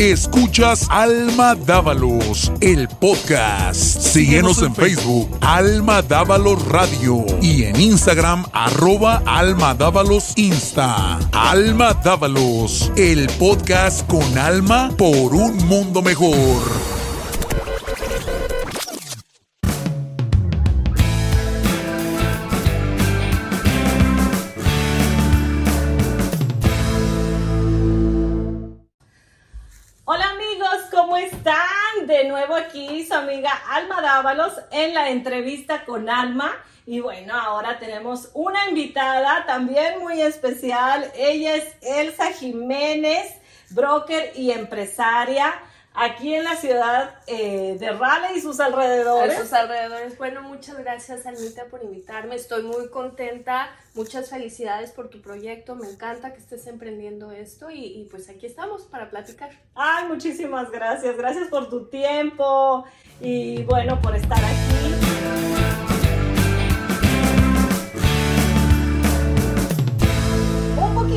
Escuchas Alma Dávalos, el podcast. Síguenos en Facebook, Alma Dávalos Radio. Y en Instagram, arroba Alma Dávalos Insta. Alma Dávalos, el podcast con alma por un mundo mejor. Amiga Alma Dávalos en la entrevista con Alma. Y bueno, ahora tenemos una invitada también muy especial. Ella es Elsa Jiménez, broker y empresaria aquí en la ciudad eh, de Raleigh y sus alrededores. A sus alrededores. Bueno, muchas gracias, Almita, por invitarme. Estoy muy contenta. Muchas felicidades por tu proyecto. Me encanta que estés emprendiendo esto y, y pues aquí estamos para platicar. Ay, muchísimas gracias. Gracias por tu tiempo y bueno, por estar aquí.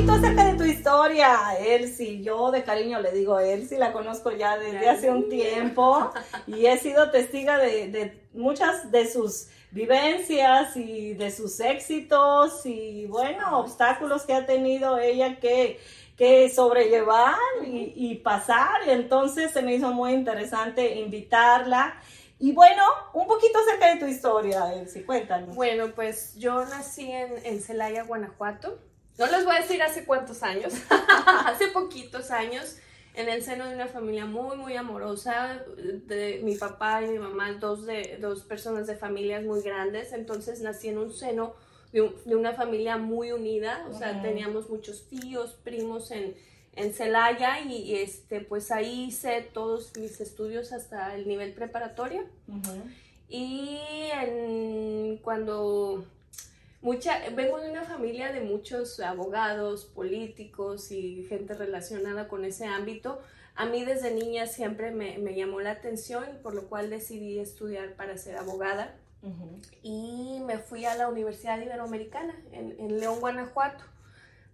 Poquito acerca de tu historia, Elsie. Yo de cariño le digo Elsie, la conozco ya desde hace un tiempo y he sido testiga de, de muchas de sus vivencias y de sus éxitos y bueno, obstáculos que ha tenido ella que, que sobrellevar y, y pasar. Y entonces se me hizo muy interesante invitarla. Y bueno, un poquito acerca de tu historia, Elsie, cuéntanos. Bueno, pues yo nací en, en Celaya, Guanajuato. No les voy a decir hace cuántos años, hace poquitos años, en el seno de una familia muy, muy amorosa, de mi papá y mi mamá, dos, de, dos personas de familias muy grandes, entonces nací en un seno de, un- de una familia muy unida, o sea, teníamos muchos tíos, primos en, en Celaya y, y, este, pues ahí hice todos mis estudios hasta el nivel preparatorio. Y en- cuando mucha, vengo de una familia de muchos abogados, políticos y gente relacionada con ese ámbito, a mí desde niña siempre me, me llamó la atención, por lo cual decidí estudiar para ser abogada. Y me fui a la Universidad Iberoamericana en, en León, Guanajuato.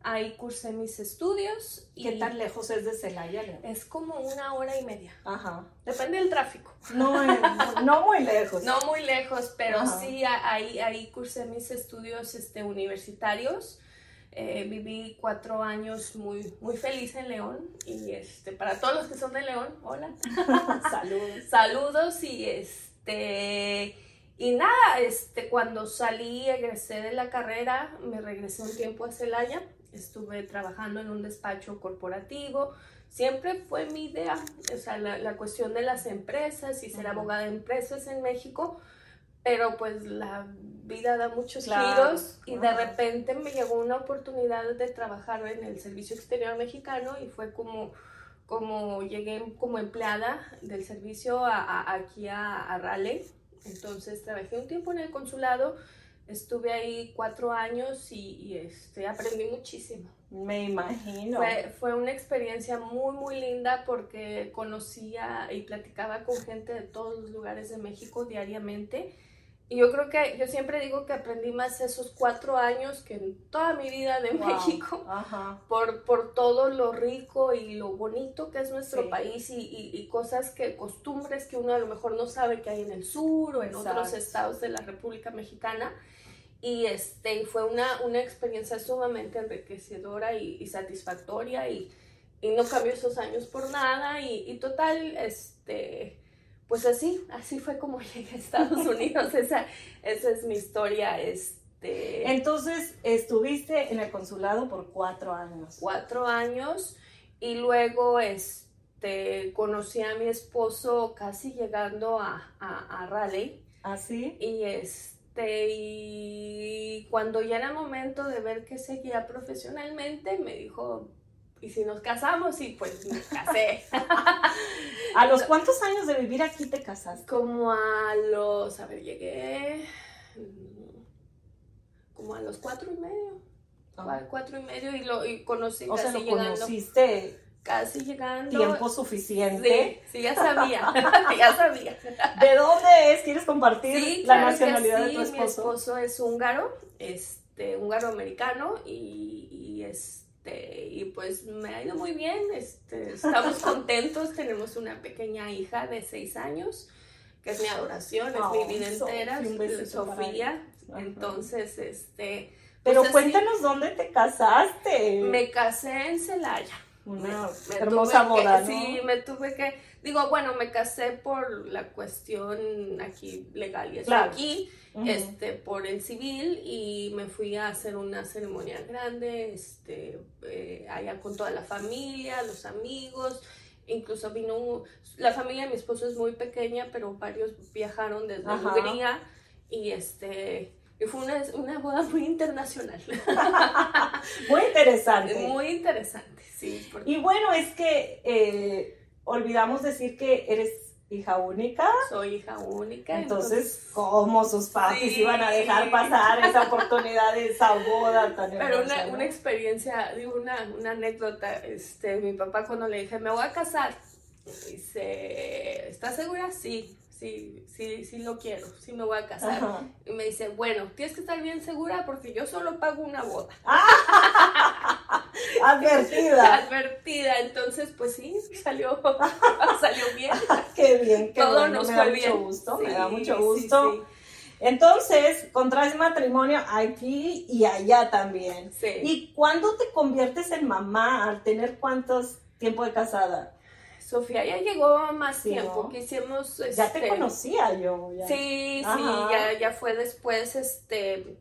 Ahí cursé mis estudios. ¿Qué y tan lejos es de Celaya? León? Es como una hora y media. Ajá. Depende del tráfico. No, eh, no muy lejos. No muy lejos, pero Ajá. sí, ahí, ahí cursé mis estudios este, universitarios. Eh, viví cuatro años muy, muy feliz en León y este, para todos los que son de León, hola, Saludos. saludos y este y nada, este, cuando salí, egresé de la carrera, me regresé un tiempo a Celaya, estuve trabajando en un despacho corporativo, siempre fue mi idea, o sea, la, la cuestión de las empresas y ser abogada de empresas en México, pero pues la vida da muchos Claro, giros y de repente me llegó una oportunidad de trabajar en el Servicio Exterior Mexicano y fue como como llegué como empleada del servicio a, a- aquí a, a Raleigh. Entonces trabajé un tiempo en el consulado, estuve ahí cuatro años y, y, este, aprendí muchísimo. Me imagino. Fue, fue una experiencia muy, muy linda porque conocía y platicaba con gente de todos los lugares de México diariamente. Y yo creo que, yo siempre digo que aprendí más esos cuatro años que en toda mi vida de Wow. México Ajá. por, por todo lo rico y lo bonito que es nuestro Sí. país y, y- y cosas que, costumbres que uno a lo mejor no sabe que hay en el sur o en otros Exacto. estados de la República Mexicana. Y este, fue una, una experiencia sumamente enriquecedora y, y satisfactoria y, y no cambió esos años por nada y, y total, este, pues así, así fue como llegué a Estados Unidos, esa, esa es mi historia, este Entonces, estuviste en el consulado por cuatro años. cuatro años y luego este, conocí a mi esposo casi llegando a, a, a Raleigh ¿Así? y este y cuando ya era momento de ver que seguía profesionalmente me dijo y si nos casamos y pues me casé. ¿A los cuántos años de vivir aquí te casaste? como a los a ver llegué como a los cuatro y medio. Cua- cuatro y medio y lo y conocí O sea, lo llegando conociste casi llegando tiempo suficiente. Sí, sí, ya sabía, ya sabía. ¿De dónde es? ¿Quieres compartir Sí, la claro nacionalidad de sí, tu Mi esposo? esposo es húngaro, este, húngaro americano y, y, este, y pues me ha ido muy bien, este, estamos contentos, tenemos una pequeña hija de seis años, que es mi adoración, es mi vida entera, Sofía, entonces, este... Pero pues cuéntanos dónde te casaste. Me casé en Celaya. Una hermosa boda, ¿no? Sí, me tuve que, digo, bueno, me casé por la cuestión aquí legal y claro. aquí, este, por el civil y me fui a hacer una ceremonia grande, este, eh, allá con toda la familia, los amigos, incluso vino, la familia de mi esposo es muy pequeña, pero varios viajaron desde Hungría y este, y fue una, una, boda muy internacional. muy interesante. Muy interesante, sí. Y bueno, es que eh, olvidamos decir que eres hija única. Soy hija única. Entonces, ¿cómo sus padres iban a dejar pasar esa oportunidad de esa boda tan Pero una, una, experiencia, digo, una, una, anécdota, este, mi papá cuando le dije, me voy a casar, dice, ¿estás segura? Sí, sí, sí, sí lo quiero, sí me voy a casar. Y me dice, bueno, tienes que estar bien segura porque yo solo pago una boda. Advertida. Advertida, entonces pues sí, salió, salió bien. qué bien, qué Todo nos me da mucho gusto, me da mucho gusto. Entonces, contraes matrimonio aquí y allá también. ¿Y cuándo te conviertes en mamá al tener cuántos tiempo de casada? Sofía ya llegó más tiempo, que hicimos... ya te este, conocía yo. Sí, sí, ya, ya fue después, este,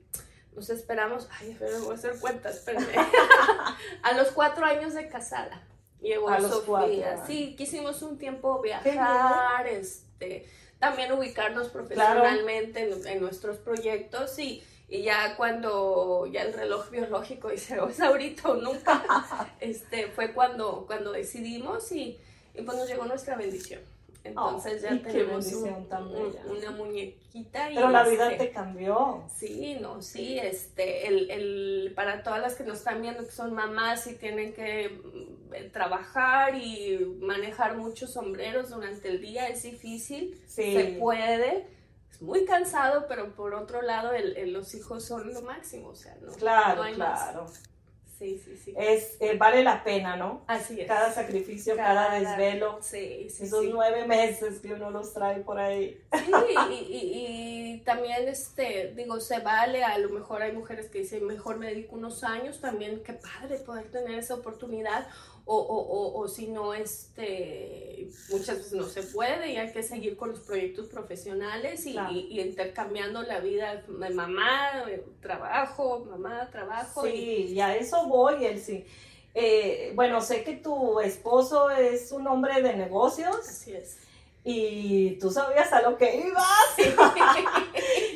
nos esperamos, ay, pero voy a hacer cuentas, espérame, a los cuatro años de casada. Llegó a Sofía. Sí, quisimos un tiempo viajar, este, también ubicarnos profesionalmente en, nuestros proyectos y, y, ya cuando ya el reloj biológico dice, o es ahorita o nunca, este, fue cuando, cuando decidimos y y pues nos llegó nuestra bendición. Entonces ya tenemos una muñequita. Y Pero la vida este, te cambió. Sí, no, sí, este, el, el, para todas las que nos están viendo que son mamás y tienen que mm, trabajar y manejar muchos sombreros durante el día, es difícil, se puede. Es muy cansado, pero por otro lado, el, los hijos son lo máximo, o sea, no, claro, claro. Sí, sí, sí. Es, eh, vale la pena, ¿no? Así es. Cada sacrificio, cada, desvelo. Sí, sí, Esos nueve meses que uno los trae por ahí. Sí, y, y, también, este, digo, se vale, a lo mejor hay mujeres que dicen, mejor me dedico unos años, también, qué padre poder tener esa oportunidad, o, o, o, si no, este, muchas veces no se puede y hay que seguir con los proyectos profesionales y, y, intercambiando la vida de mamá, trabajo, mamá, trabajo. Sí, y, a eso voy, Elsie. Eh, bueno, sé que tu esposo es un hombre de negocios. Así es y tú sabías a lo que ibas.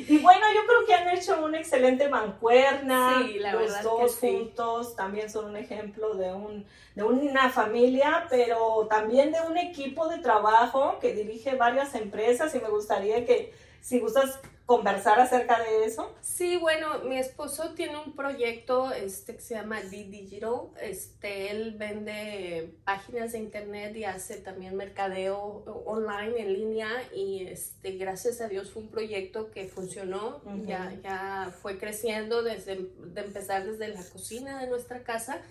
y bueno, yo creo que han hecho una excelente mancuerna. Sí, la Los dos juntos también son un ejemplo de, un, de una familia, pero también de un equipo de trabajo que dirige varias empresas y me gustaría que si gustas conversar acerca de eso? Sí, bueno, mi esposo tiene un proyecto este, que se llama D Digital. Este, él vende páginas de internet y hace también mercadeo online en línea y este, gracias a Dios fue un proyecto que funcionó, ya, ya fue creciendo desde de empezar desde la cocina de nuestra casa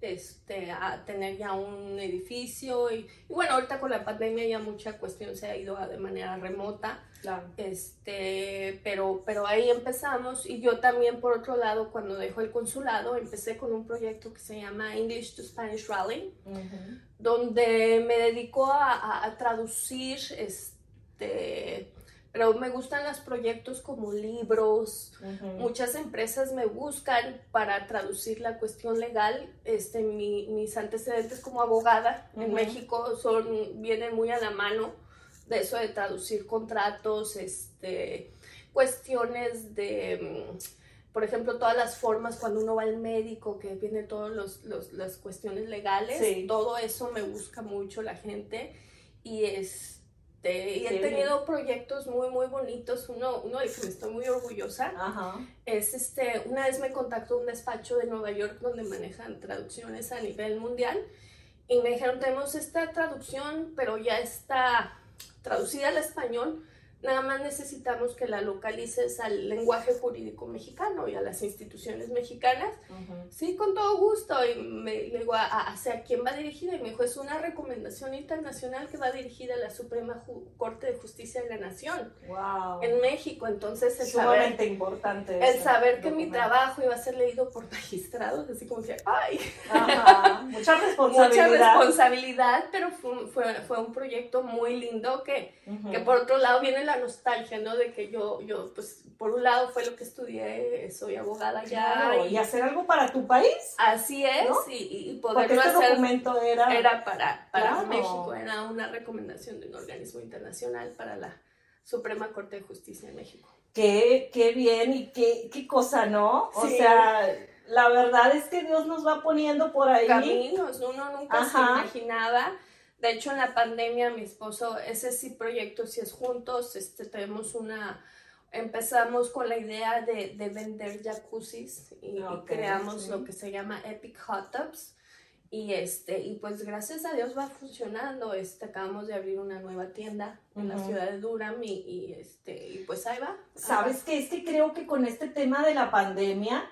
este, a tener ya un edificio y, bueno, ahorita con la pandemia ya mucha cuestión se ha ido de manera remota, este, pero, pero ahí empezamos y yo también por otro lado cuando dejó el consulado empecé con un proyecto que se llama English to Spanish Rally, donde me dedico a, a traducir este, pero me gustan los proyectos como libros. Muchas empresas me buscan para traducir la cuestión legal. Este, mis antecedentes como abogada en México son, vienen muy a la mano de eso de traducir contratos, este, cuestiones de, mm, por ejemplo, todas las formas cuando uno va al médico, que viene todas las cuestiones legales, todo eso me busca mucho la gente y es este, y he tenido proyectos muy, muy bonitos. Uno, uno del que me estoy muy orgullosa es este, una vez me contactó un despacho de Nueva York donde manejan traducciones a nivel mundial y me dijeron, tenemos esta traducción, pero ya está traducida al español, Nada más necesitamos que la localices al lenguaje jurídico mexicano y a las instituciones mexicanas. Sí, con todo gusto. Y me le digo, ¿a, hacia quién va dirigida? Y me dijo, es una recomendación internacional que va dirigida a la Suprema Corte de Justicia de la Nación wow. en México. Entonces, es sumamente importante. El saber que mi trabajo iba a ser leído por magistrados, así como que, ¡ay! Mucha responsabilidad. Mucha responsabilidad, pero fue, fue, fue un proyecto muy lindo que, que por otro lado viene la nostalgia, ¿no? De que yo, yo, pues, por un lado fue lo que estudié, soy abogada ya. y, hacer algo para tu país. Así es, y, y poderlo este hacer. documento era. Era para, para México, era una recomendación de un organismo internacional para la Suprema Corte de Justicia de México. Qué, qué bien y qué, qué cosa, ¿no? O sea, la verdad es que Dios nos va poniendo por ahí. Caminos, uno nunca se imaginaba de hecho, en la pandemia, mi esposo, ese sí proyecto, si es juntos, este, tenemos una, empezamos con la idea de, de vender jacuzzis y, creamos lo que se llama Epic Hot Tubs. Y, este, y pues gracias a Dios va funcionando. Este, acabamos de abrir una nueva tienda en la ciudad de Durham y, y, este, y pues ahí va. ¿Sabes qué? Es que creo que con este tema de la pandemia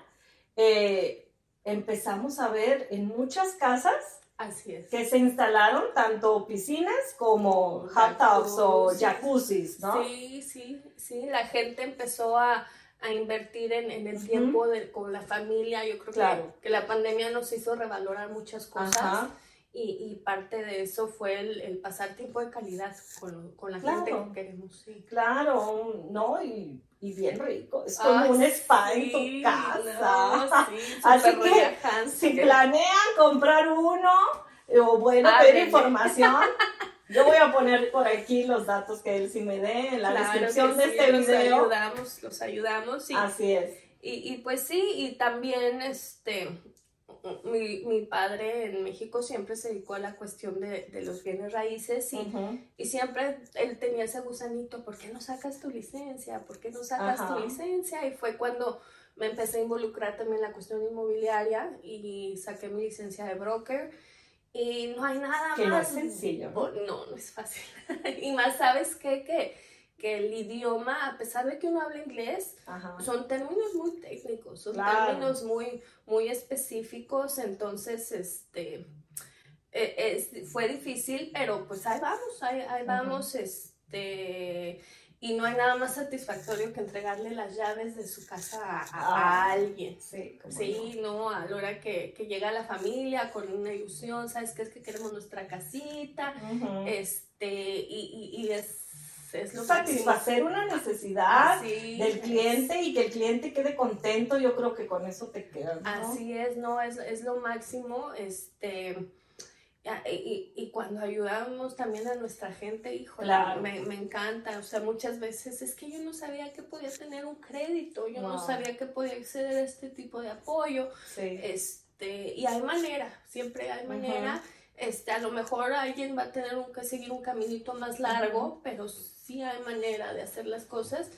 eh, empezamos a ver en muchas casas Así es. Que se instalaron tanto piscinas como hot tubs o jacuzzis, ¿no? Sí, sí, sí. La gente empezó a, a invertir en, en el tiempo de, con la familia. Yo creo que, que, la pandemia nos hizo revalorar muchas cosas. Y, y, parte de eso fue el, el pasar tiempo de calidad con, con la gente que queremos. Sí. Claro, ¿no? Y, y bien rico. Es como un spa en tu casa. Así que si planean comprar uno o bueno, pedir información. Yo voy a poner por aquí los datos que él sí me dé en la descripción de este los video. Los ayudamos, los ayudamos. Así es. Y, y, pues sí, y también este, mi, mi, padre en México siempre se dedicó a la cuestión de, de los bienes raíces y, y, siempre él tenía ese gusanito, ¿por qué no sacas tu licencia? ¿Por qué no sacas tu licencia? Y fue cuando me empecé a involucrar también en la cuestión inmobiliaria y saqué mi licencia de broker. Y no hay nada que más. No es sencillo. ¿no? no, no es fácil. y más, ¿sabes qué? Que que el idioma, a pesar de que uno habla inglés, son términos muy técnicos, son términos muy, muy específicos, entonces, este, e, fue difícil, pero pues ahí vamos, ahí, vamos, este, y no hay nada más satisfactorio que entregarle las llaves de su casa a, ah, alguien. Sí, sí no. a la hora que, que, llega la familia con una ilusión, ¿sabes qué? Es que queremos nuestra casita, este, y, y, y es es satisfacer una necesidad del cliente y que el cliente quede contento, yo creo que con eso te quedas. Así es, no, es, es lo máximo, este, y, y, cuando ayudamos también a nuestra gente, híjole, me, me, encanta, o sea, muchas veces es que yo no sabía que podía tener un crédito, yo no sabía que podía acceder a este tipo de apoyo, este, y hay manera, siempre hay manera. Este, a lo mejor alguien va a tener que seguir un caminito más largo, pero sí hay manera de hacer las cosas.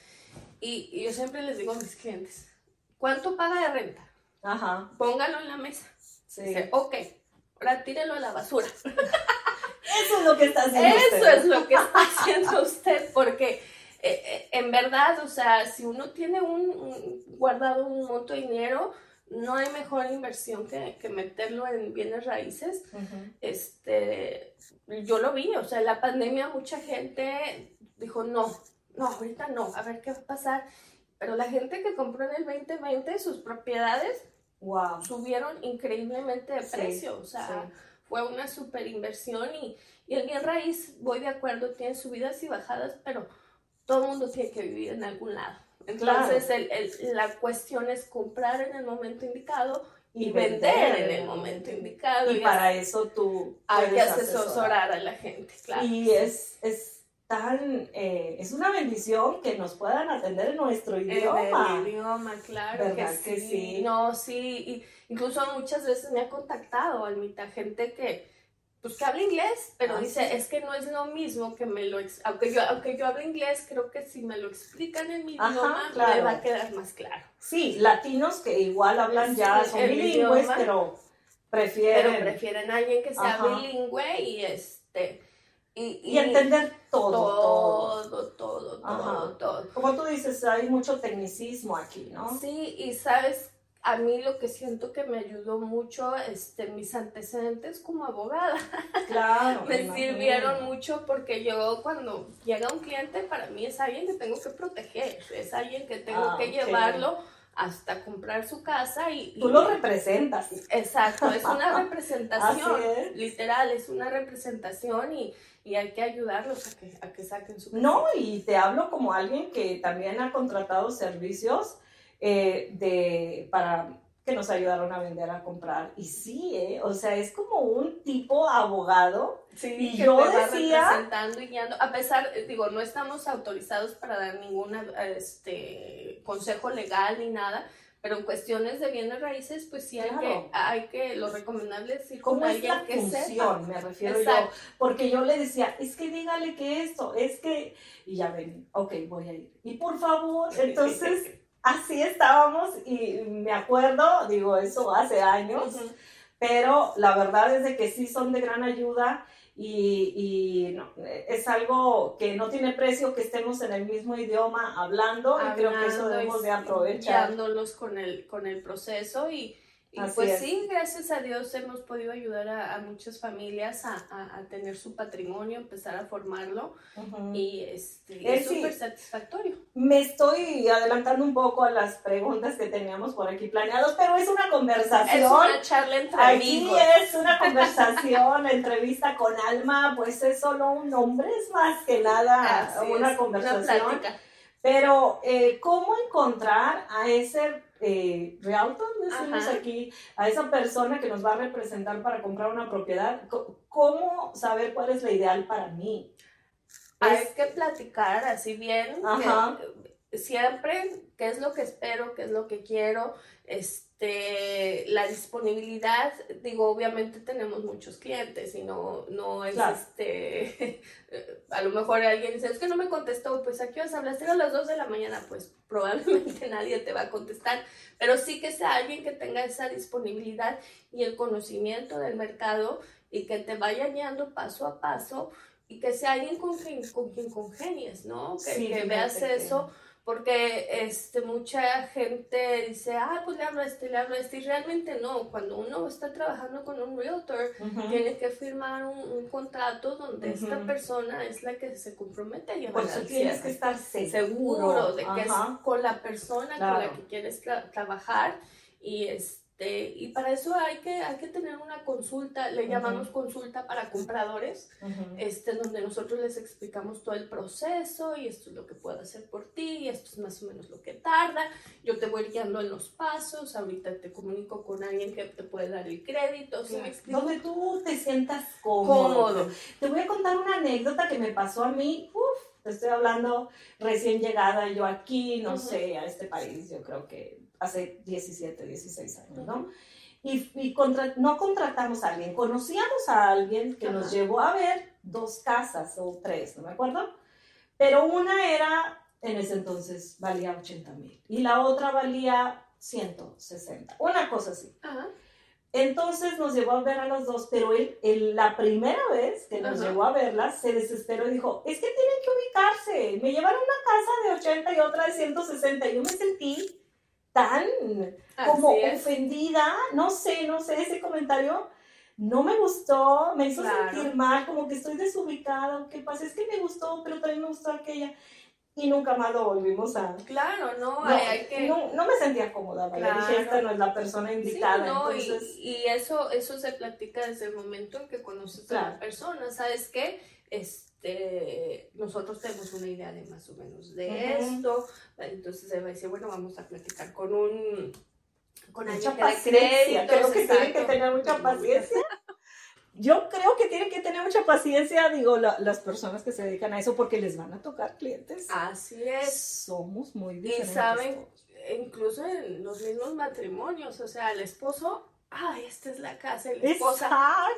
Y, yo siempre les digo a mis clientes, ¿cuánto paga de renta? Ajá. Póngalo en la mesa. Sí. Dice, ok, ahora tírelo a la basura. Eso es lo que está haciendo Eso es lo que está haciendo usted, porque eh, eh, en verdad, o sea, si uno tiene un, guardado un monto de dinero, no hay mejor inversión que, que meterlo en bienes raíces. este, yo lo vi, o sea, en la pandemia mucha gente dijo, no, no, ahorita no, a ver qué va a pasar. Pero la gente que compró en el 2020 sus propiedades wow. subieron increíblemente de precio, o sea, fue una super inversión y, y el bien raíz, voy de acuerdo, tiene subidas y bajadas, pero todo el mundo tiene que vivir en algún lado. Entonces, el, el, la cuestión es comprar en el momento indicado y, vender, en el momento indicado. Y, para eso tú hay que asesorar a la gente, claro. Y es, es tan, eh, es una bendición que nos puedan atender en nuestro idioma. En el idioma, claro que, sí. No, sí, incluso muchas veces me ha contactado, Almita, gente que pues que habla inglés, pero ah, dice, es que no es lo mismo que me lo, aunque yo, aunque yo hable inglés, creo que si me lo explican en mi idioma, me va a quedar más claro. Sí, latinos que igual hablan ya, son bilingües, pero prefieren. Pero prefieren. a alguien que sea bilingüe y este, y, entender todo, todo, todo, todo, todo, Como tú dices, hay mucho tecnicismo aquí, ¿no? Sí, y sabes, a mí lo que siento que me ayudó mucho, este, mis antecedentes como abogada. Claro. me sirvieron mucho porque yo cuando llega un cliente, para mí es alguien que tengo que proteger, es alguien que tengo ah, que llevarlo hasta comprar su casa y... Tú lo representas. Exacto, es una representación, literal, es una representación y, y, hay que ayudarlos a que, a que saquen su casa. No, y te hablo como alguien que también ha contratado servicios eh, de, para que nos ayudaron a vender, a comprar. Y sí, ¿eh? o sea, es como un tipo abogado. Sí, y yo decía... representando y guiando. A pesar, digo, no estamos autorizados para dar ningún este, consejo legal ni nada, pero en cuestiones de bienes raíces, pues sí hay que, hay que, lo recomendable es ir con alguien es la que función, me refiero yo, porque yo le decía, es que dígale que esto, es que, y ya ven, ok, voy a ir, y por favor, entonces así estábamos y me acuerdo, digo, eso hace años, pero la verdad es de que sí son de gran ayuda y, es algo que no tiene precio que estemos en el mismo idioma hablando, y creo que eso debemos de aprovechar. con el, con el proceso y y pues sí, gracias a Dios hemos podido ayudar a, muchas familias a, a, tener su patrimonio, empezar a formarlo y este, es súper satisfactorio. Me estoy adelantando un poco a las preguntas que teníamos por aquí planeadas, pero es una conversación. Es una charla entre Aquí es una conversación, entrevista con Alma, pues es solo un nombre, es más que nada una conversación. pero, eh, ¿cómo encontrar a ese eh, realtor, decimos aquí, a esa persona que nos va a representar para comprar una propiedad, ¿cómo saber cuál es la ideal para mí? Hay que platicar así bien, siempre qué es lo que espero, qué es lo que quiero, este, la disponibilidad, digo, obviamente tenemos muchos clientes y no, no es este, a lo mejor alguien dice, es que no me contestó, pues aquí vas a hablar, a las 2 de la mañana, pues probablemente nadie te va a contestar, pero sí que sea alguien que tenga esa disponibilidad y el conocimiento del mercado y que te vaya guiando paso a paso y que sea alguien con quien, con quien congenies, ¿no? Que, que veas eso porque este, mucha gente dice, ah, pues le hablo a este, le hablo a este, y realmente no, cuando uno está trabajando con un realtor, tiene que firmar un, contrato donde esta persona es la que se compromete a llevar Por eso tienes que estar seguro, de que es con la persona con la que quieres trabajar y es este, y para eso hay que, hay que tener una consulta, le llamamos consulta para compradores, este, donde nosotros les explicamos todo el proceso y esto es lo que puedo hacer por ti y esto es más o menos lo que tarda. Yo te voy guiando en los pasos, ahorita te comunico con alguien que te puede dar el crédito. donde tú te sientas cómodo. Te voy a contar una anécdota que me pasó a mí. Uf, te estoy hablando recién llegada yo aquí, no sé, a este país, yo creo que hace 17, 16 años, ¿no? Y, y no contratamos a alguien, conocíamos a alguien que nos llevó a ver dos casas o tres, no me acuerdo, pero una era, en ese entonces valía 80 mil y la otra valía 160, una cosa así. Entonces nos llevó a ver a los dos, pero él, la primera vez que nos llevó a verlas, se desesperó y dijo, es que tienen que ubicarse, me llevaron una casa de 80 y otra de 160, y yo me sentí tan como ofendida, no sé, no sé, ese comentario no me gustó, me hizo sentir mal, como que estoy desubicada, ¿qué pasa? Es que me gustó, pero también me gustó aquella. Y nunca más lo volvimos a... Claro, no, no hay, que... No, no, me sentía cómoda, claro. dije, esta no es la persona indicada, no, entonces... Y, eso, eso se platica desde el momento en que conoces a la persona, ¿sabes qué? Es este, nosotros tenemos una idea de más o menos de esto, entonces se va a decir, bueno, vamos a platicar con un, con mucha paciencia, creo que tiene que tener mucha paciencia. Yo creo que tiene que tener mucha paciencia, digo, las personas que se dedican a eso, porque les van a tocar clientes. Así es. Somos muy diferentes. Y saben, incluso en los mismos matrimonios, o sea, el esposo ay, esta es la casa de la esposa.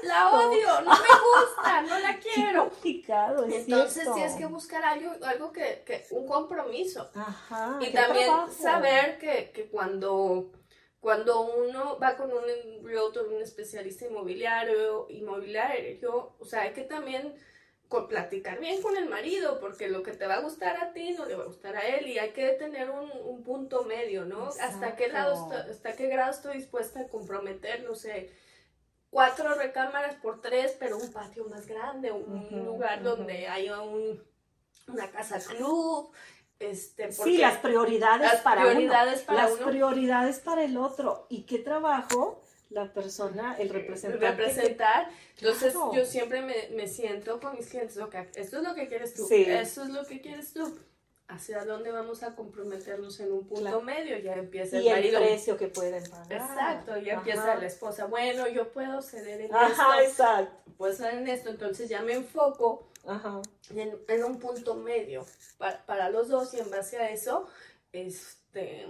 La odio, no me gusta, no la quiero. complicado, Entonces tienes que buscar algo, algo que, que un compromiso. Ajá, y también saber que, que, cuando, cuando uno va con un realtor, un especialista inmobiliario, inmobiliario, o sea, hay que también platicar bien con el marido, porque lo que te va a gustar a ti no le va a gustar a él y hay que tener un, punto medio, ¿no? Hasta qué lado, hasta qué grado estoy dispuesta a comprometer, no sé, cuatro recámaras por tres, pero un patio más grande, un lugar donde haya un, una casa club. Este, sí, las prioridades para prioridades Para las prioridades para el otro. ¿Y qué trabajo? La persona, el representante. Representar. Entonces yo siempre me, me, siento con mis clientes, okay, esto es lo que quieres tú, esto es lo que quieres tú. ¿Hacia dónde vamos a comprometernos en un punto medio? Ya empieza el y el precio que pueden pagar. Exacto, ya empieza la esposa. Bueno, yo puedo ceder en Ajá, exacto. Puedo ceder en esto, entonces ya me enfoco En, en, un punto medio para, para los dos y en base a eso, este,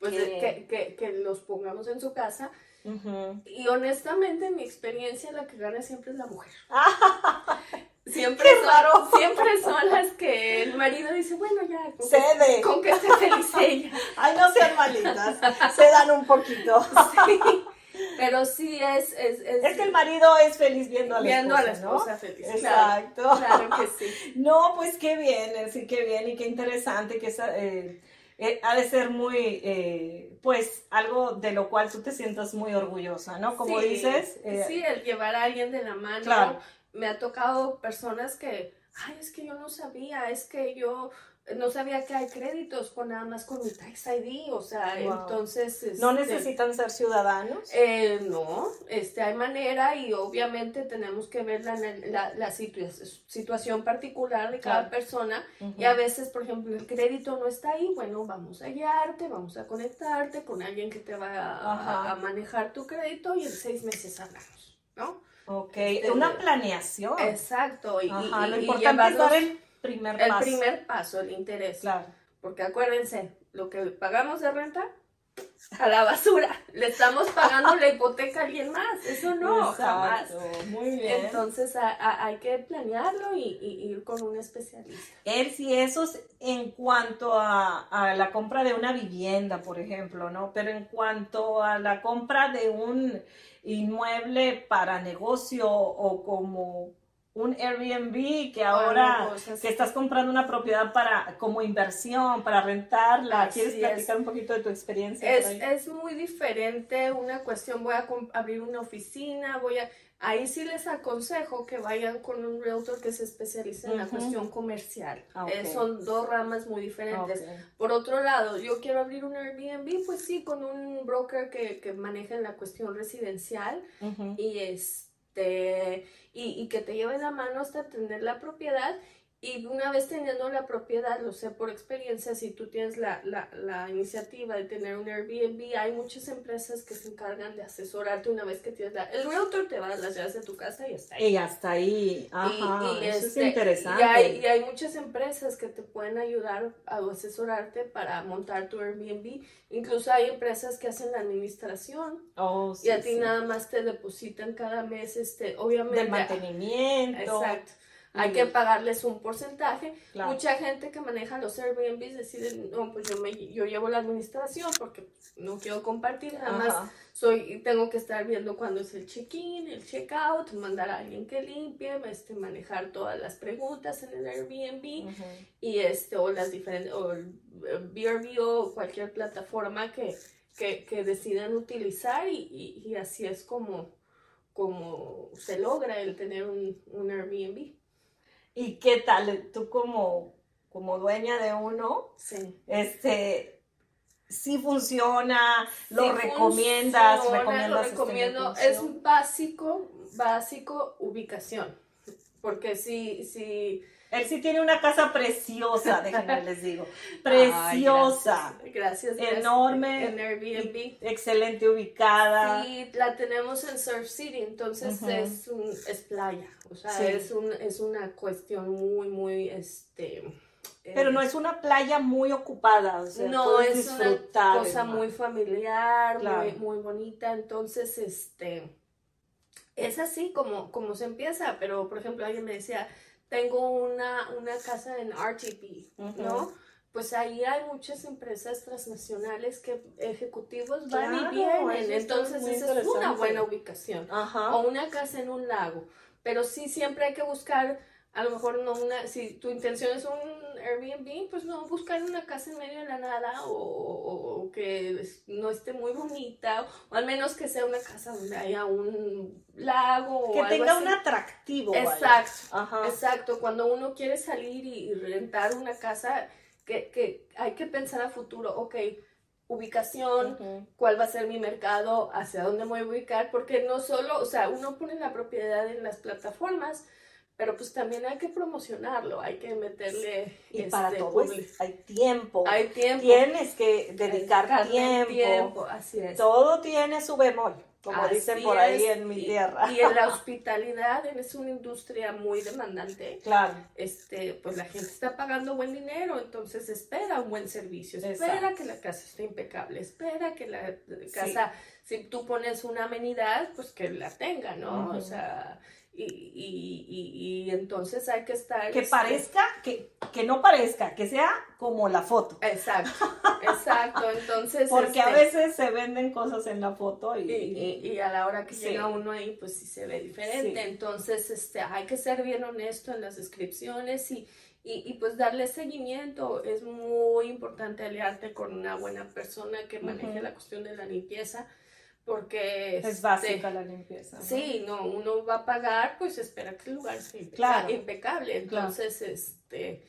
pues que, que, que los pongamos en su casa y honestamente, en mi experiencia, la que gana siempre es la mujer. Siempre son, siempre son las que el marido dice, bueno, ya, con Cede. Que, con que esté feliz ella. Ay, no sean malitas, se dan un poquito. Pero sí es, es, es, que el marido es feliz viendo a la viendo esposa, a la esposa feliz. Exacto. Claro, que sí. No, pues qué bien, sí, qué bien y qué interesante que esa, eh, eh, ha de ser muy, eh, pues, algo de lo cual tú te sientas muy orgullosa, ¿no? Como dices. Eh, sí, el llevar a alguien de la mano. Claro. Me ha tocado personas que, ay, es que yo no sabía, es que yo no sabía que hay créditos con nada más con mi Tax ID, o sea, entonces... ¿No este, necesitan ser ciudadanos? Eh, no, este, hay manera y obviamente tenemos que ver la, la, la situación particular de cada persona y a veces, por ejemplo, el crédito no está ahí, bueno, vamos a guiarte, vamos a conectarte con alguien que te va a, manejar tu crédito y en seis meses hablamos, ¿no? Ok, este, una planeación. Exacto. Y, lo importante es dar el primer paso. El primer paso, el interés. Claro. Porque acuérdense, lo que pagamos de renta, a la basura. Le estamos pagando la hipoteca a alguien más. Eso no, jamás. Muy bien. Entonces hay que planearlo y, ir con un especialista. Él sí, eso es en cuanto a, a, la compra de una vivienda, por ejemplo, ¿no? Pero en cuanto a la compra de un inmueble para negocio o como un Airbnb que ahora que estás comprando una propiedad para como inversión, para rentarla. ¿Quieres platicar un poquito de tu experiencia? Es, es, muy diferente una cuestión, voy a abrir una oficina, voy a... Ahí sí les aconsejo que vayan con un realtor que se especialice en la cuestión comercial. Ah, eh, son dos ramas muy diferentes. Por otro lado, yo quiero abrir un Airbnb, pues sí, con un broker que, que maneje la cuestión residencial y este y, que te lleve la mano hasta tener la propiedad y una vez teniendo la propiedad, lo sé por experiencia, si tú tienes la, la, la, iniciativa de tener un Airbnb, hay muchas empresas que se encargan de asesorarte una vez que tienes la... El realtor te va a dar las llaves de tu casa y está ahí. Y hasta ahí, ajá, y, eso es este, interesante. Y hay, y hay, muchas empresas que te pueden ayudar a asesorarte para montar tu Airbnb. Incluso hay empresas que hacen la administración. Oh, y a ti nada más te depositan cada mes, este, obviamente... Del mantenimiento. Exacto hay que pagarles un porcentaje. Mucha gente que maneja los Airbnbs decide, no, pues yo, me, yo llevo la administración porque no quiero compartir, nada más soy, tengo que estar viendo cuándo es el check-in, el check-out, mandar a alguien que limpie, este, manejar todas las preguntas en el Airbnb y este, o las diferentes, o el o cualquier plataforma que, que, que decidan utilizar y, y, así es como, como se logra el tener un, un Airbnb. ¿Y qué tal? Tú como, como dueña de uno, sí. este, sí funciona, lo recomiendas, recomiendas. Lo recomiendo, es básico, básico ubicación, porque si, si él sí tiene una casa preciosa, déjenme les digo. Preciosa. gracias, Enorme. En Airbnb. Excelente ubicada. Sí, la tenemos en Surf City, entonces es, un, es playa. O sea, es, un, es una cuestión muy, muy, este... Pero no es una playa muy ocupada, o sea, no es una cosa muy familiar, muy, muy bonita, entonces, este, es así como, como se empieza, pero por ejemplo alguien me decía, tengo una, una casa en RTP, ¿no? Pues ahí hay muchas empresas transnacionales que ejecutivos van y vienen, entonces esa es una buena ubicación. O una casa en un lago, pero sí siempre hay que buscar A lo mejor no una, si tu intención es un Airbnb, pues no buscar una casa en medio de la nada o, que no esté muy bonita, o al menos que sea una casa donde haya un lago que tenga un atractivo. Exacto, exacto. Cuando uno quiere salir y rentar una casa, que, que hay que pensar a futuro, ok, ubicación, cuál va a ser mi mercado, hacia dónde me voy a ubicar, porque no solo, o sea, uno pone la propiedad en las plataformas, pero pues también hay que promocionarlo, hay que meterle... Y para este, todo hay tiempo. Hay tiempo. Tienes que dedicar tiempo. Así es. Todo tiene su bemol como dicen por ahí en mi tierra. Y en la hospitalidad es una industria muy demandante. Claro. Este, pues la gente está pagando buen dinero, entonces espera un buen servicio, espera que la casa esté impecable, espera que la casa, si tú pones una amenidad, pues que la tenga, ¿no? O sea, y, y, y, y, entonces hay que estar... Que este, parezca, que, que no parezca, que sea como la foto. Exacto, exacto. Entonces... Porque a este, veces se venden cosas en la foto y... Y, a la hora que llega uno ahí, pues sí se ve diferente. Entonces, este, hay que ser bien honesto en las descripciones y... Y, pues darle seguimiento. Es muy importante aliarte con una buena persona que maneje la cuestión de la limpieza porque es este, básica la limpieza. Sí, no, uno va a pagar, pues espera que el lugar sea impecable. Entonces, este,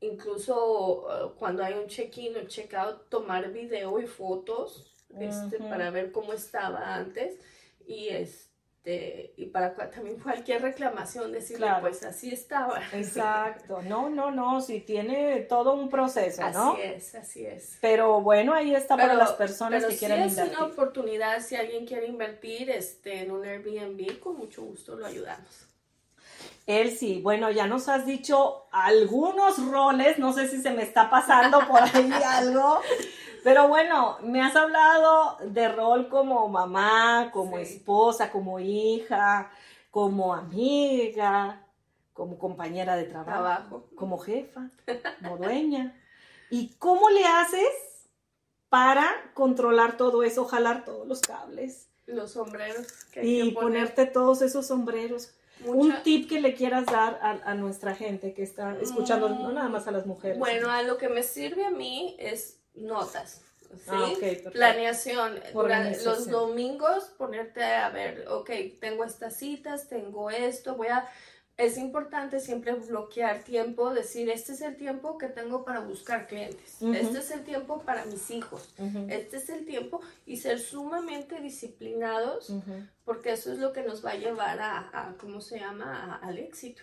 incluso uh, cuando hay un check-in o check-out, tomar video y fotos este, para ver cómo estaba antes y es este, y para también cualquier reclamación decirle, pues así estaba. Exacto, no, no, no, si tiene todo un proceso, ¿no? Así es, así es. Pero bueno, ahí está para las personas que quieren invertir. es una oportunidad, si alguien quiere invertir este, en un Airbnb, con mucho gusto lo ayudamos. Elsie, bueno, ya nos has dicho algunos roles, no sé si se me está pasando por ahí algo, pero bueno, me has hablado de rol como mamá, como esposa, como hija, como amiga, como compañera de trabajo, como jefa, como dueña. ¿Y cómo le haces para controlar todo eso, jalar todos los cables? Los sombreros. y ponerte todos esos sombreros. Un tip que le quieras dar a, nuestra gente que está escuchando, no nada más a las mujeres. Bueno, a lo que me sirve a mí es notas. ¿sí? Ah, Planeación. los domingos ponerte a ver, ok, tengo estas citas, tengo esto, voy a... Es importante siempre bloquear tiempo, decir, este es el tiempo que tengo para buscar clientes, este es el tiempo para mis hijos, este es el tiempo y ser sumamente disciplinados, porque eso es lo que nos va a llevar a, a ¿cómo se llama?, al éxito.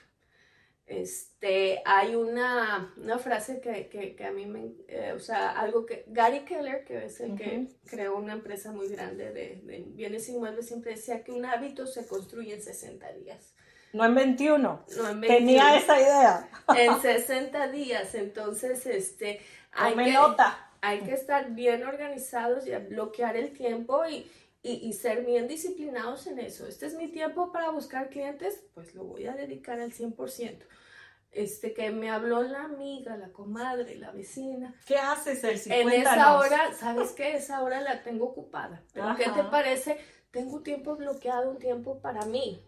Este, hay una, una frase que, que, que, a mí me, eh, o sea, algo que Gary Keller, que es el que creó una empresa muy grande de, de, bienes inmuebles, siempre decía que un hábito se construye en 60 días. No en 21. No en 21. Tenía esa idea. En 60 días, entonces, este, hay, que, nota. hay que estar bien organizados y bloquear el tiempo y, y, ser bien disciplinados en eso. Este es mi tiempo para buscar clientes, pues lo voy a dedicar al 100%. Este, que me habló la amiga, la comadre, la vecina. ¿Qué haces, Elsie? En esa hora, ¿sabes qué? Esa hora la tengo ocupada. Pero ¿qué te parece tengo tiempo bloqueado, un tiempo para mí.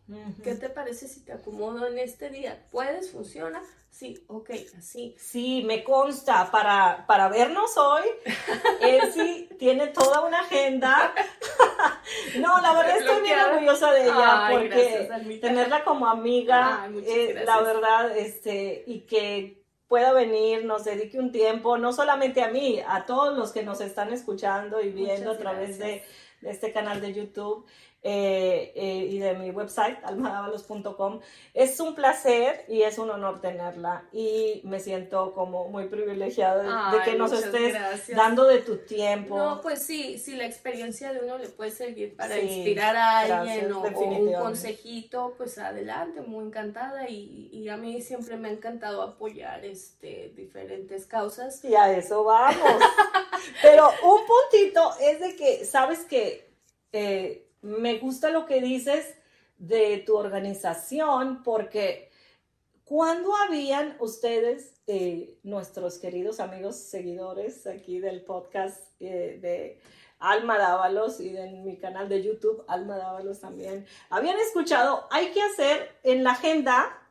¿Qué te parece si te acomodo en este día? ¿Puedes? ¿Funciona? Sí, ok, así. Sí, me consta, para, para vernos hoy, él sí tiene toda una agenda. no, la verdad estoy bien orgullosa de ella, porque tenerla como amiga, eh, la verdad, este, y que pueda venir, nos dedique un tiempo, no solamente a mí, a todos los que nos están escuchando y viendo a través de de este canal de YouTube eh, eh, y de mi website, almadavalos.com. Es un placer y es un honor tenerla y me siento como muy privilegiada de, que nos estés dando de tu tiempo. No, pues sí, sí, la experiencia de uno le puede servir para inspirar a alguien o, un consejito, pues adelante, muy encantada y, y, a mí siempre me ha encantado apoyar este, diferentes causas. Y a eso vamos. Pero un puntito es de que, sabes que... Eh, me gusta lo que dices de tu organización porque cuando habían ustedes, eh, nuestros queridos amigos seguidores aquí del podcast eh, de Alma Dávalos y de mi canal de YouTube, Alma Dávalos también, habían escuchado, hay que hacer en la agenda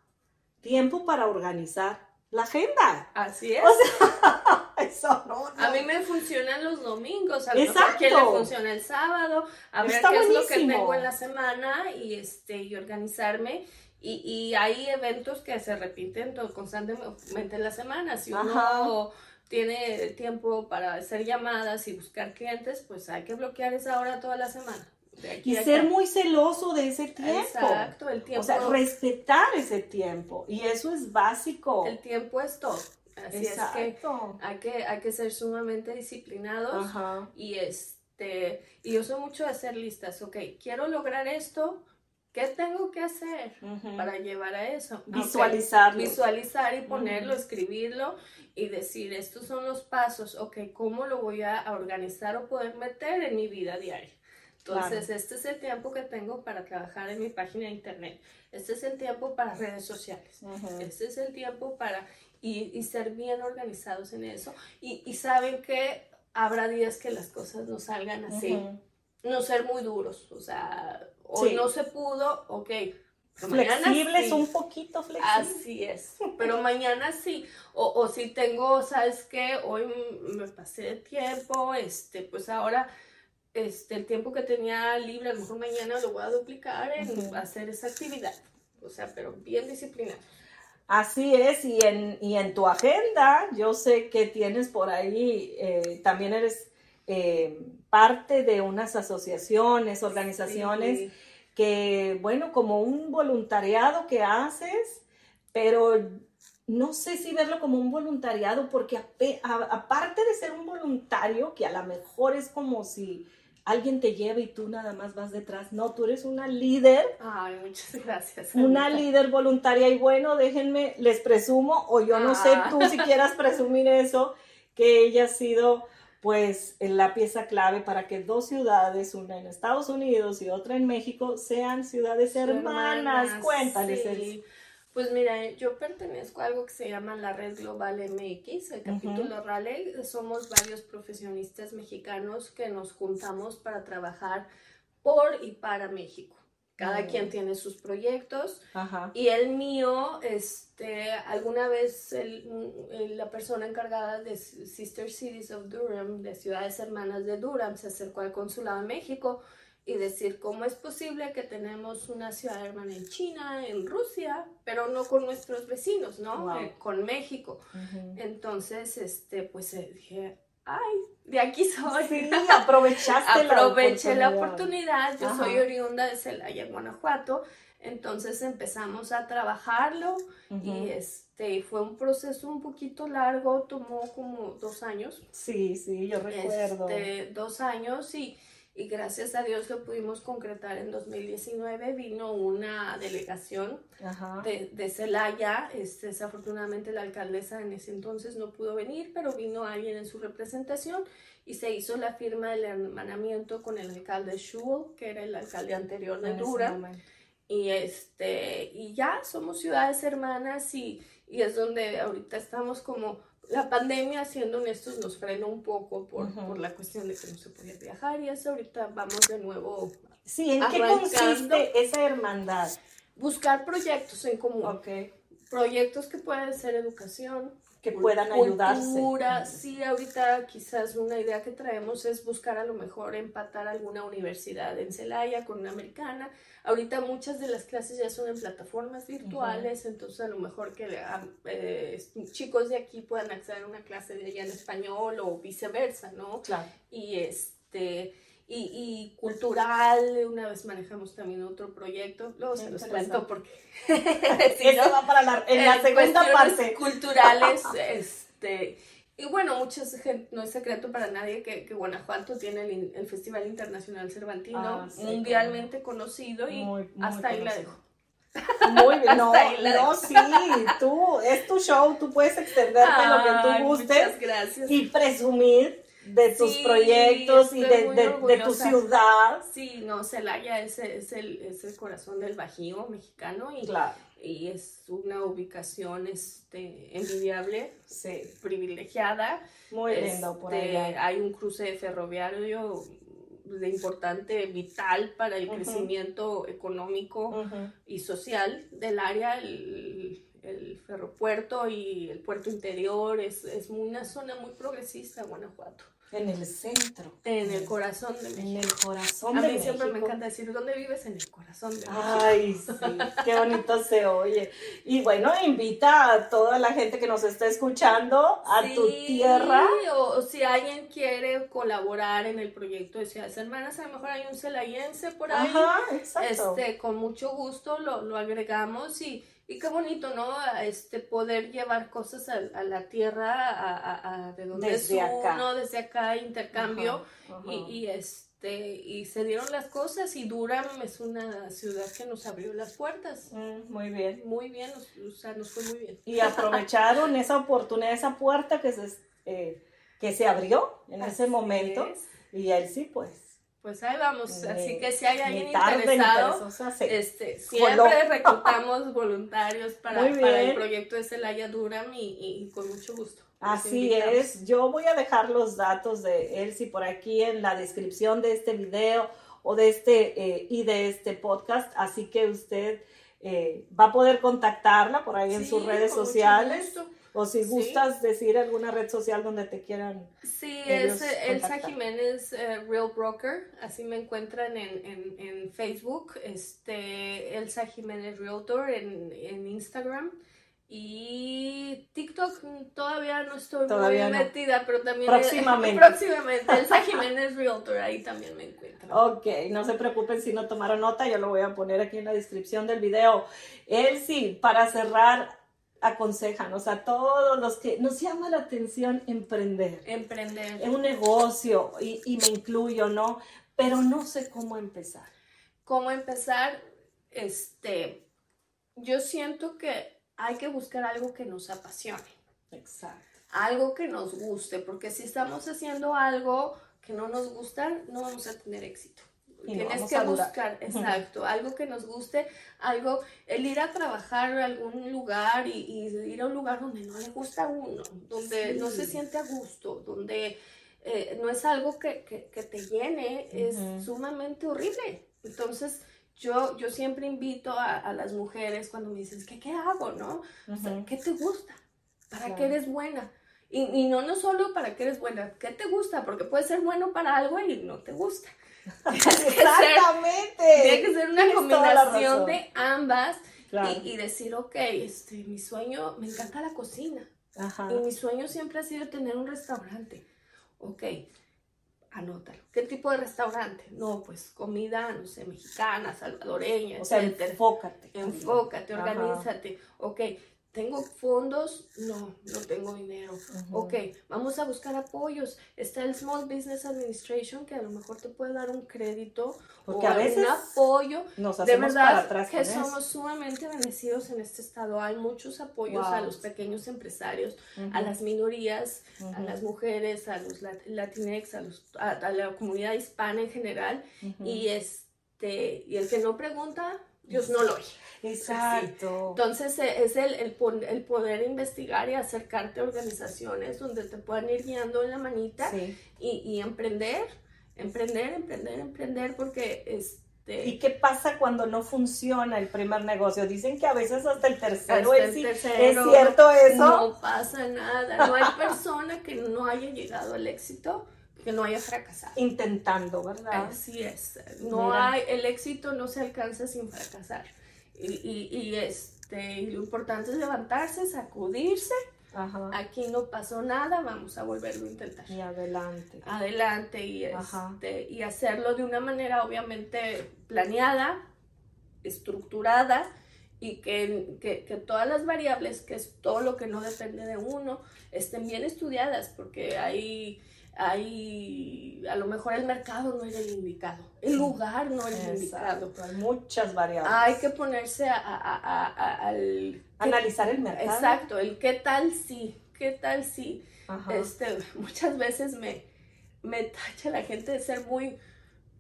tiempo para organizar la agenda. Así es. O sea, eso no, no. A mí me funcionan los domingos, a Exacto. a quién le funciona el sábado, a ver Está qué es lo que buenísimo. tengo en la semana y este y organizarme. Y, y hay eventos que se repiten constantemente en la semana. Si uno Ajá. tiene tiempo para hacer llamadas y buscar clientes, pues hay que bloquear esa hora toda la semana. Y ser acá. muy celoso de ese tiempo. Exacto, el tiempo. O sea, respetar ese tiempo. Y eso es básico. el tiempo es todo. Así es que Exacto. hay que, hay que ser sumamente disciplinados. Ajá. Y este, y yo soy mucho de hacer listas, ok, quiero lograr esto, ¿qué tengo que hacer Ujú. para llevar a eso? Visualizarlo. Visualizar y ponerlo, Ujú. escribirlo y decir, estos son los pasos, ok, ¿cómo lo voy a, organizar o poder meter en mi vida diaria? Entonces, este es el tiempo que tengo para trabajar en mi página de internet. Este es el tiempo para redes sociales. Ujú. Este es el tiempo para y, y ser bien organizados en eso. Y, y saben que habrá días que las cosas no salgan así. Ujú. No ser muy duros. O sea, hoy Sí. no se pudo, ok. pero Flexibles, sí. un poquito flexibles. Así es, pero mañana sí, o, o si tengo, ¿sabes qué? Hoy me pasé de tiempo, este, pues ahora, este, el tiempo que tenía libre, a lo mejor mañana lo voy a duplicar en Ujú. hacer esa actividad, o sea, pero bien disciplinado. Así es, y en, y en tu agenda, yo sé que tienes por ahí, eh, también eres eh, parte de unas asociaciones, organizaciones, Sí. que, bueno, como un voluntariado que haces, pero no sé si verlo como un voluntariado, porque a- aparte de ser un voluntario, que a lo mejor es como si alguien te lleva y tú nada más vas detrás, no, tú eres una líder Ay, muchas gracias. una líder voluntaria y bueno, déjenme, les presumo, o yo no sé Ah. tú si quieras presumir eso, que ella ha sido pues en la pieza clave para que dos ciudades, una en Estados Unidos y otra en México, sean ciudades hermanas. Cuéntales sí. Pues mira, yo pertenezco a algo que se llama la Red Global MX, el capítulo Raleigh. Somos varios profesionistas mexicanos que nos juntamos para trabajar por y para México. Cada Mm. quien tiene sus proyectos Ajá. y el mío, este, alguna vez el- el- la persona encargada de Sister Cities of Durham, de Ciudades Hermanas de Durham, se acercó al consulado de México y decir cómo es posible que tenemos una ciudad hermana en China, en Rusia, pero no con nuestros vecinos, ¿no? Wow. Eh, con México. Entonces, este, pues eh, dije, ay, de aquí soy. Sí, aprovechaste Aproveché la la oportunidad, yo Ajá. soy oriunda de Celaya, Guanajuato, entonces empezamos a trabajarlo y este fue un proceso un poquito largo, tomó como dos años, Sí, sí, yo recuerdo. este, dos años y, y gracias a Dios lo pudimos concretar en 2019, vino una delegación Ajá. de, de Celaya, este, desafortunadamente la alcaldesa en ese entonces no pudo venir, pero vino alguien en su representación y se hizo la firma del hermanamiento con el alcalde Schul, que era el alcalde anterior de Dura, y este, y ya somos ciudades hermanas y, y es donde ahorita estamos como la pandemia, siendo honestos, nos frenó un poco por, por la cuestión de que no se podía viajar y eso ahorita vamos de nuevo Sí, ¿en qué consiste esa hermandad? buscar proyectos en común. Ok. Proyectos que pueden ser educación, Que puedan ayudarse. cultura. Sí, ahorita quizás una idea que traemos es buscar a lo mejor empatar alguna universidad en Celaya con una americana. Ahorita muchas de las clases ya son en plataformas virtuales, entonces a lo mejor que ah, eh, chicos de aquí puedan acceder a una clase de allá en español o viceversa, ¿no? Claro. y este y, y cultural, una vez manejamos también otro proyecto, luego se los cuento porque si Eso no, va para la, en la eh, segunda parte. culturales, este y bueno, mucha gente, no es secreto para nadie que, que Guanajuato tiene el, el Festival Internacional Cervantino, Ah, sí, mundialmente conocido y Muy- muy hasta ahí la dejo. Muy bien, no, no, sí, tú, es tu show, tú puedes extenderte lo que tú gustes Muchas gracias. y presumir de tus Sí, proyectos y de, de- de tu ciudad. Sí, no, Celaya es, es, el, es el corazón del Bajío mexicano y, Claro, y es una ubicación este, envidiable, sí, privilegiada. muy lindo por Este, allá. Hay un cruce ferroviario de importante, vital para el crecimiento económico y social del área. El, el ferropuerto y el puerto interior. Es, es una zona muy progresista, Guanajuato. En el centro. En el corazón de En el corazón A de mí siempre me México. encanta decir, ¿dónde vives? En el corazón de México. Ay, sí, qué bonito se oye. Y bueno, invita a toda la gente que nos está escuchando a tu tierra. O, o si alguien quiere colaborar en el proyecto de Ciudades Hermanas, a lo mejor hay un celayense por ahí. Ajá, exacto. Este, con mucho gusto lo, lo agregamos y, y qué bonito, ¿no? Este, poder llevar cosas a, a la tierra, a, de donde Desde es acá. uno, desde acá, intercambio. Ajá, ajá. Y, y, este, y se dieron las cosas y Durham es una ciudad que nos abrió las puertas. Mm, muy bien. Muy bien, nos- o sea, nos fue muy bien. Y aprovecharon esa oportunidad, esa puerta que se, eh, que se abrió en ese momento. es. Y él sí, pues. Pues ahí vamos. ni- Así que si hay alguien tarde interesado, este, Coló. siempre reclutamos voluntarios para, para el proyecto de Celaya Durham y, y con mucho gusto. Así es, yo voy a dejar los datos de Elsie por aquí en la descripción de este video o de este eh, y de este podcast, así que usted eh, va a poder contactarla por ahí en sus redes mucho sociales gusto. O si Sí. gustas decir alguna red social donde te quieran. Sí, es Elsa. Jiménez eh, Real Broker, así me encuentran en, en, en Facebook, este, Elsa Jiménez Realtor en, en Instagram y TikTok mm, todavía no estoy Todavía muy no. metida, pero también Próximamente. próximamente Elsa Jiménez Realtor, ahí también me encuentran. Ok, no se preocupen si no tomaron nota, yo lo voy a poner aquí en la descripción del video. Elsie, para cerrar, aconsejanos a todos los que nos llama la atención emprender. Emprender. es un negocio y, y me incluyo, ¿no? Pero no sé cómo empezar. cómo empezar, este, yo siento que hay que buscar algo que nos apasione, Exacto. algo que nos guste, porque si estamos haciendo algo que no nos gusta, no vamos a tener éxito. Tienes que buscar, exacto, algo que nos guste, algo, el ir a trabajar a algún lugar y, y ir a un lugar donde no le gusta a uno, donde Sí. no se siente a gusto, donde eh, no es algo que, que- que te llene, es sumamente horrible. Entonces, yo, yo siempre invito a, a las mujeres cuando me dicen, ¿qué, qué hago, no? O sea, Ujú. ¿Qué te gusta? ¿Para Claro. qué eres buena? Y, y no, no solo para qué eres buena, ¿qué te gusta? Porque puedes ser bueno para algo y no te gusta. Exactamente. tiene que ser una combinación de ambas Claro. y, y decir, ok, este, mi sueño, me encanta la cocina. Ajá. Y mi sueño siempre ha sido tener un restaurante. Ok, anótalo. ¿Qué tipo de restaurante? No, pues comida, no sé, mexicana, salvadoreña, O sea, enfócate. Enfócate, organízate. Ok, ¿tengo fondos? No, no tengo dinero. Ujú. Ok, vamos a buscar apoyos. Está el Small Business Administration que a lo mejor te puede dar un crédito Porque o a veces un apoyo. Nos De hacemos para verdad atrás que somos sumamente bendecidos en este estado. Hay muchos apoyos a los pequeños empresarios, a las minorías, a las mujeres, a los lat- latinex, a, los, a, a la comunidad hispana en general. Y este y el que no pregunta, Dios no lo oye. Exacto. Entonces eh, es el, el, poder investigar y acercarte a organizaciones donde te puedan ir guiando en la manita Sí. y, y emprender, emprender, emprender, emprender, porque este... ¿Y qué pasa cuando no funciona el primer negocio? Dicen que a veces hasta el tercero, hasta es, el tercero, ¿es cierto eso? No pasa nada. No hay persona que no haya llegado al éxito que no haya fracasado. Intentando, ¿verdad? Así es. No Mira. hay, el éxito no se alcanza sin fracasar. Y, y, y, este, y lo importante es levantarse, sacudirse. Ajá. Aquí no pasó nada, vamos a volverlo a intentar. Y adelante. Adelante y, este, y hacerlo de una manera obviamente planeada, estructurada y que, que, que todas las variables, que es todo lo que no depende de uno, estén bien estudiadas porque hay, hay a lo mejor el mercado no era el indicado, el lugar no era el indicado. Hay muchas variables. Hay que ponerse a, a- a- al... Analizar el mercado. Exacto, el qué tal si, qué tal si. Ajá. Este, muchas veces me, me tacha la gente de ser muy,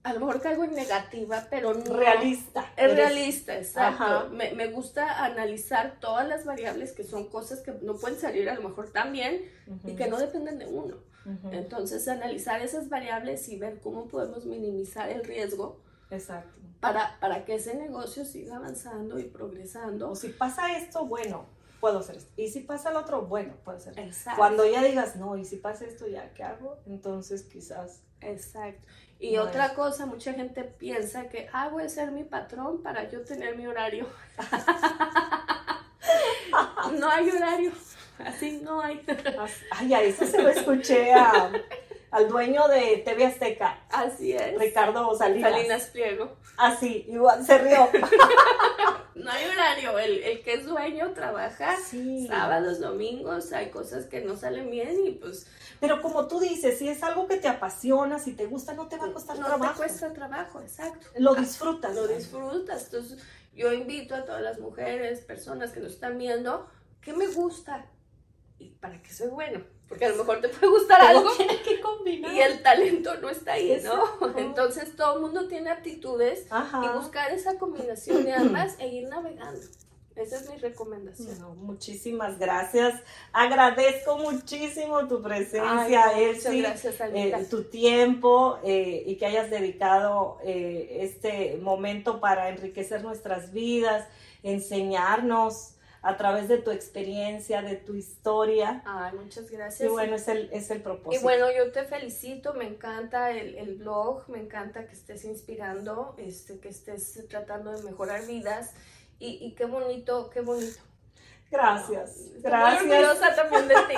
a lo mejor caigo en negativa, pero no. realista. Es Eres- realista, exacto. Me, me gusta analizar todas las variables que son cosas que no pueden salir a lo mejor tan bien y que no dependen de uno. Entonces, analizar esas variables y ver cómo podemos minimizar el riesgo Exacto. para, para que ese negocio siga avanzando y progresando. O si pasa esto, bueno, puedo hacer esto. Y si pasa el otro, bueno, puedo hacer esto. Exacto. Cuando ya digas, no, y si pasa esto, ya, ¿qué hago? Entonces quizás... Exacto. Y No otra es. cosa, mucha gente piensa que, ah, voy a ser mi patrón para yo tener mi horario. no hay horario. Así no hay. Ay, a eso se lo escuché a- al dueño de TV Azteca, Así es. Ricardo Salinas. Salinas Pliego. Así, igual, se rió. No hay horario. El, el que es dueño trabaja Sí. sábados, domingos. Hay cosas que no salen bien y pues Pero como tú dices, si es algo que te apasiona, si te gusta, no te va a costar no trabajo. te cuesta trabajo. Exacto. Lo disfrutas. lo disfrutas. Entonces, yo invito a todas las mujeres, personas que nos están viendo, ¿qué me gusta? ¿Y para qué soy bueno? Porque a lo mejor te puede gustar algo tiene que combinar. y el talento no está ahí, ¿no? Exacto. Entonces, todo el mundo tiene aptitudes Ajá. y buscar esa combinación de ambas e ir navegando. Esa es mi recomendación. No, muchísimas gracias. Agradezco muchísimo tu Ay, presencia, muchas Elsie, gracias, eh, tu tiempo eh, y que hayas dedicado eh, este momento para enriquecer nuestras vidas, enseñarnos a través de tu experiencia, de tu historia. Ay, muchas gracias. Y bueno, es el, es el propósito. Y bueno, yo te felicito, me encanta el, el blog, me encanta que estés inspirando, este, que estés tratando de mejorar vidas y, y qué bonito, qué bonito. gracias, Estoy muy gracias. orgullosa también de ti.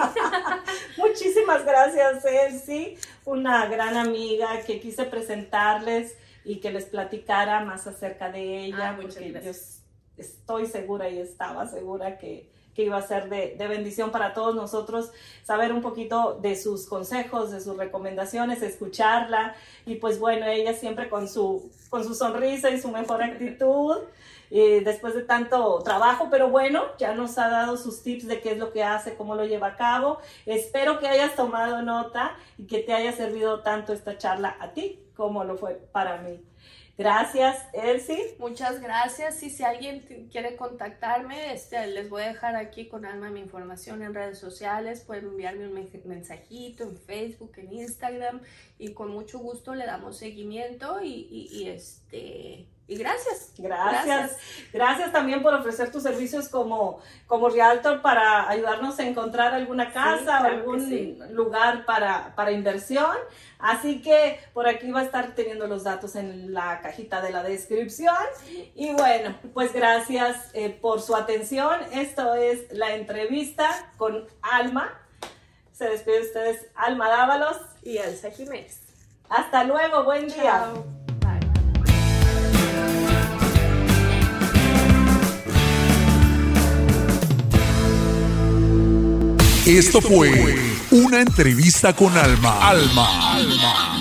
Muchísimas gracias, Elsie, una gran amiga que quise presentarles y que les platicara más acerca de ella, Ah, muchas porque yo gracias. Estoy segura y estaba segura que, que iba a ser de, de bendición para todos nosotros saber un poquito de sus consejos, de sus recomendaciones, escucharla y pues bueno, ella siempre con su, con su sonrisa y su mejor actitud. eh, después de tanto trabajo, pero bueno, ya nos ha dado sus tips de qué es lo que hace, cómo lo lleva a cabo. Espero que hayas tomado nota y que te haya servido tanto esta charla a ti como lo fue para mí. Gracias, Elsie. Muchas gracias. Y si alguien quiere contactarme, este, les voy a dejar aquí con Alma mi información en redes sociales. Pueden enviarme un men- mensajito en Facebook, en Instagram y con mucho gusto le damos seguimiento y, y- y, este y gracias. Gracias. Gracias también por ofrecer tus servicios como, como realtor para ayudarnos a encontrar alguna casa claro o algún sí. lugar para, para inversión. Así que por aquí va a estar teniendo los datos en la cajita de la descripción. Y bueno, pues gracias eh, por su atención. Esto es la entrevista con Alma. Se despide de ustedes Alma Dávalos. Y Elsa Jiménez. Hasta luego, buen día. Chao. Esto fue una entrevista con Alma. Alma.